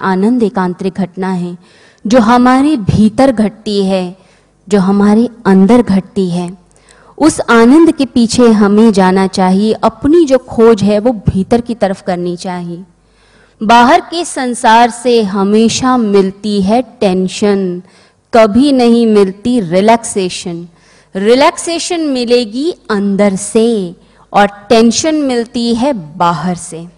आनंद एक आंतरिक घटना है, जो हमारे भीतर घटती है, जो हमारे अंदर घटती है। उस आनंद के पीछे हमें जाना चाहिए, अपनी जो खोज है, वो भीतर की तरफ़ करनी चाहिए। बाहर के संसार से हमेशा मिलती है टेंशन, कभी नहीं मिलती रिलैक्सेशन। रिलैक्सेशन मिलेगी अंदर से, और टेंशन मिलती है बाहर से।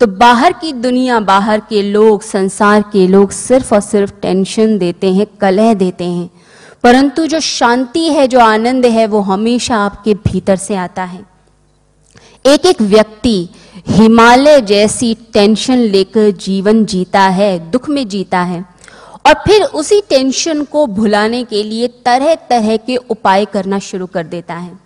तो बाहर की दुनिया, बाहर के लोग, संसार के लोग सिर्फ़ और सिर्फ़ टेंशन देते हैं, कलह देते हैं। परंतु जो शांति है, जो आनंद है, वो हमेशा आपके भीतर से आता है। एक एक व्यक्ति हिमालय जैसी टेंशन लेकर जीवन जीता है, दुख में जीता है। और फिर उसी टेंशन को भुलाने के लिए तरह तरह के उपाय करना शुरू कर देता है।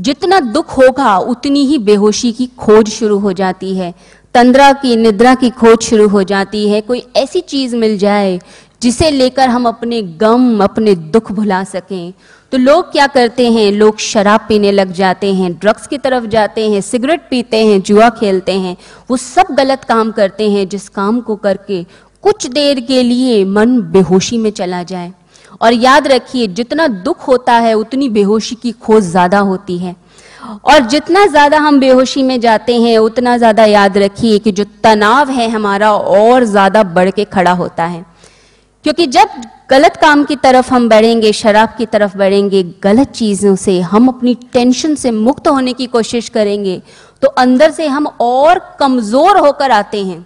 जितना दुख होगा, उतनी ही बेहोशी की खोज शुरू हो जाती है। तंद्रा की, निद्रा की खोज शुरू हो जाती है। कोई ऐसी चीज़ मिल जाए जिसे लेकर हम अपने गम, अपने दुख भुला सकें। तो लोग क्या करते हैं? लोग शराब पीने लग जाते हैं ड्रग्स की तरफ़ जाते हैं सिगरेट पीते हैं, जुआ खेलते हैं। वो सब गलत काम करते हैं, जिस काम को करके कुछ देर के लिए मन बेहोशी में चला जाए। और याद रखिए, जितना दुख होता है, उतनी बेहोशी की खोज ज़्यादा होती है। और जितना ज़्यादा हम बेहोशी में जाते हैं, उतना ज़्यादा याद रखिए कि जो तनाव है हमारा और ज़्यादा बढ़ के खड़ा होता है। क्योंकि जब गलत काम की तरफ़ हम बढ़ेंगे, शराब की तरफ़ बढ़ेंगे, गलत चीज़ों से, हम अपनी टेंशन से मुक्त होने की कोशिश करेंगे तो अंदर से हम और कमज़ोर होकर आते हैं।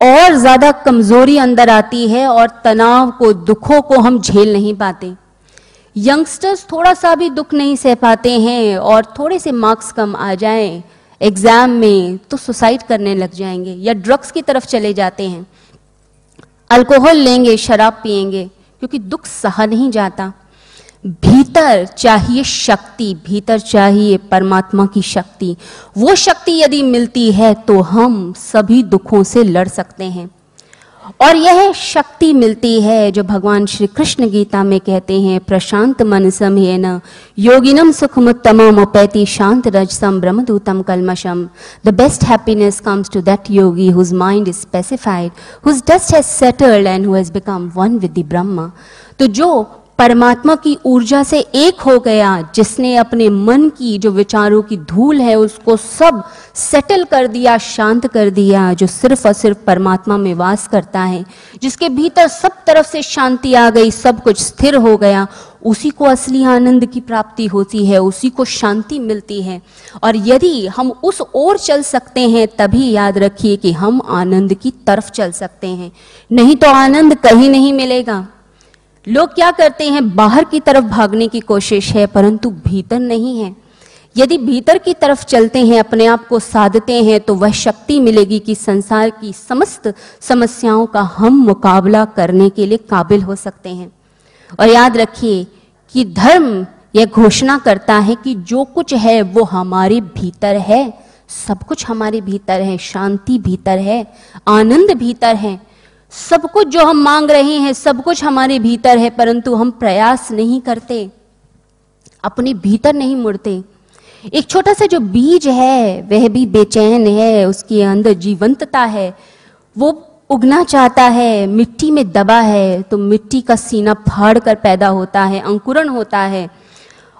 और ज़्यादा कमज़ोरी अंदर आती है और तनाव को, दुखों को हम झेल नहीं पाते। यंगस्टर्स थोड़ा सा भी दुख नहीं सह पाते हैं और थोड़े से मार्क्स कम आ जाएँ, एग्ज़ाम में तो सुसाइड करने लग जाएँगे या ड्रग्स की तरफ़ चले जाते हैं। अल्कोहल लेंगे, शराब पिएँगे क्योंकि दुख सहा नहीं जाता। भीतर चाहिए शक्ति, भीतर चाहिए परमात्मा की शक्ति। वो शक्ति यदि मिलती है तो हम सभी दुखों से लड़ सकते हैं। और यह शक्ति मिलती है जो भगवान श्री कृष्ण गीता में कहते हैं, प्रशांत मन न योगिनम सुखमुत्तम उपैति शांत रजसम ब्रह्मदूतम कलमशम the best happiness comes to that yogi whose mind is specified whose dust has settled and who has become one with the Brahma तो जो परमात्मा की ऊर्जा से एक हो गया, जिसने अपने मन की जो विचारों की धूल है, उसको सब सेटल कर दिया, शांत कर दिया, जो सिर्फ़ और सिर्फ़ परमात्मा में वास करता है। जिसके भीतर सब तरफ़ से शांति आ गई, सब कुछ स्थिर हो गया, उसी को असली आनंद की प्राप्ति होती है, उसी को शांति मिलती है। और यदि हम उस ओर चल सकते हैं, तभी याद रखिए कि हम आनंद की तरफ़ चल सकते हैं। नहीं तो आनंद कहीं नहीं मिलेगा। लोग क्या करते हैं? बाहर की तरफ़ भागने की कोशिश है, परंतु भीतर नहीं है। यदि भीतर की तरफ़ चलते हैं, अपने आप को साधते हैं तो वह शक्ति मिलेगी कि संसार की समस्त समस्याओं का हम मुकाबला करने के लिए काबिल हो सकते हैं। और याद रखिए कि धर्म यह घोषणा करता है कि जो कुछ है, वो हमारे भीतर है। सब कुछ हमारे भीतर है, शांति भीतर है, आनंद भीतर है। सब कुछ जो हम मांग रहे हैं, सब कुछ हमारे भीतर है, परंतु हम प्रयास नहीं करते। अपने भीतर नहीं मुड़ते। एक छोटा सा जो बीज है, वह भी बेचैन है, उसके अंदर जीवंतता है। वो उगना चाहता है, मिट्टी में दबा है तो मिट्टी का सीना फाड़ कर पैदा होता है, अंकुरण होता है।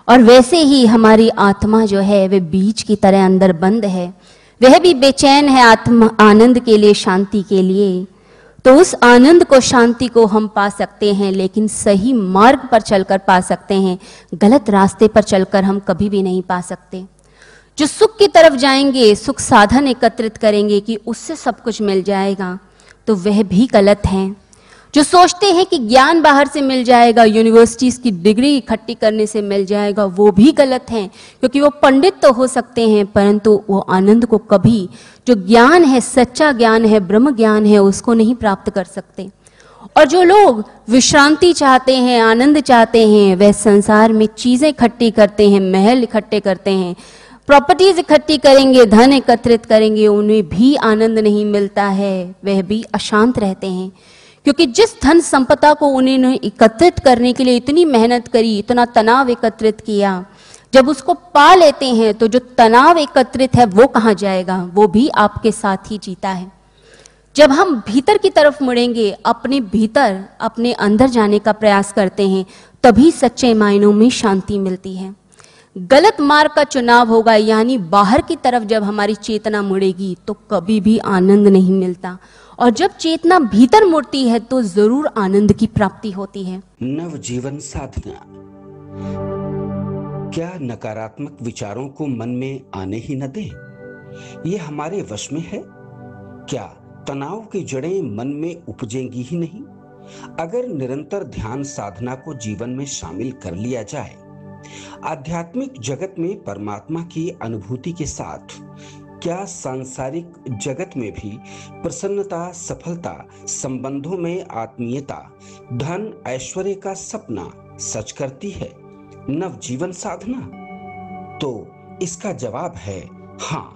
और वैसे ही हमारी आत्मा जो है, वह बीज की तरह अंदर बंद है। वह भी बेचैन है आत्मा, आनंद के लिए, शांति के लिए। तो उस आनंद को, शांति को हम पा सकते हैं, लेकिन सही मार्ग पर चलकर पा सकते हैं, गलत रास्ते पर चलकर हम कभी भी नहीं पा सकते। जो सुख की तरफ़ जाएँगे, सुख साधन एकत्रित करेंगे कि उससे सब कुछ मिल जाएगा तो वह भी गलत है। जो सोचते हैं कि ज्ञान बाहर से मिल जाएगा यूनिवर्सिटीज की डिग्री इकट्ठी करने से मिल जाएगा, वो भी गलत है, क्योंकि वो पंडित तो हो सकते हैं, परंतु वो आनंद को कभी जो ज्ञान है, सच्चा ज्ञान है, ब्रह्म ज्ञान है, उसको नहीं प्राप्त कर सकते। और जो लोग विश्रांति चाहते हैं, आनंद चाहते हैं, वह संसार में चीज़ें इकट्ठी करते हैं, महल इकट्ठे करते हैं प्रॉपर्टीज़ इकट्ठी करेंगे, धन एकत्रित करेंगे, उन्हें भी आनंद नहीं मिलता है, वह भी अशांत रहते हैं। क्योंकि जिस धन संपदा को उन्होंने एकत्रित करने के लिए इतनी मेहनत करी, इतना तनाव एकत्रित किया, जब उसको पा लेते हैं तो जो तनाव एकत्रित है, वो कहाँ जाएगा? वो भी आपके साथ ही जीता है। जब हम भीतर की तरफ़ मुड़ेंगे, अपने भीतर, अपने अंदर जाने का प्रयास करते हैं, तभी सच्चे मायनों में शांति मिलती है। गलत मार्ग का चुनाव होगा, यानी बाहर की तरफ़ जब हमारी चेतना मुड़ेगी तो कभी भी आनंद नहीं मिलता। और जब चेतना भीतर मुड़ती है तो ज़रूर आनंद की प्राप्ति होती है। नव जीवन साधना। क्या नकारात्मक विचारों को मन में आने ही न दे? ये हमारे वश में है? क्या तनाव की जड़ें मन में उपजेंगी ही नहीं? अगर निरंतर ध्यान साधना को जीवन में शामिल कर लिया जाए आध्यात्मिक जगत में परमात्मा की अनुभूति के साथ, क्या सांसारिक जगत में भी प्रसन्नता, सफलता, संबंधों में आत्मीयता, धन, ऐश्वर्य का सपना सच करती है? नव जीवन साधना? तो इसका जवाब है हाँ।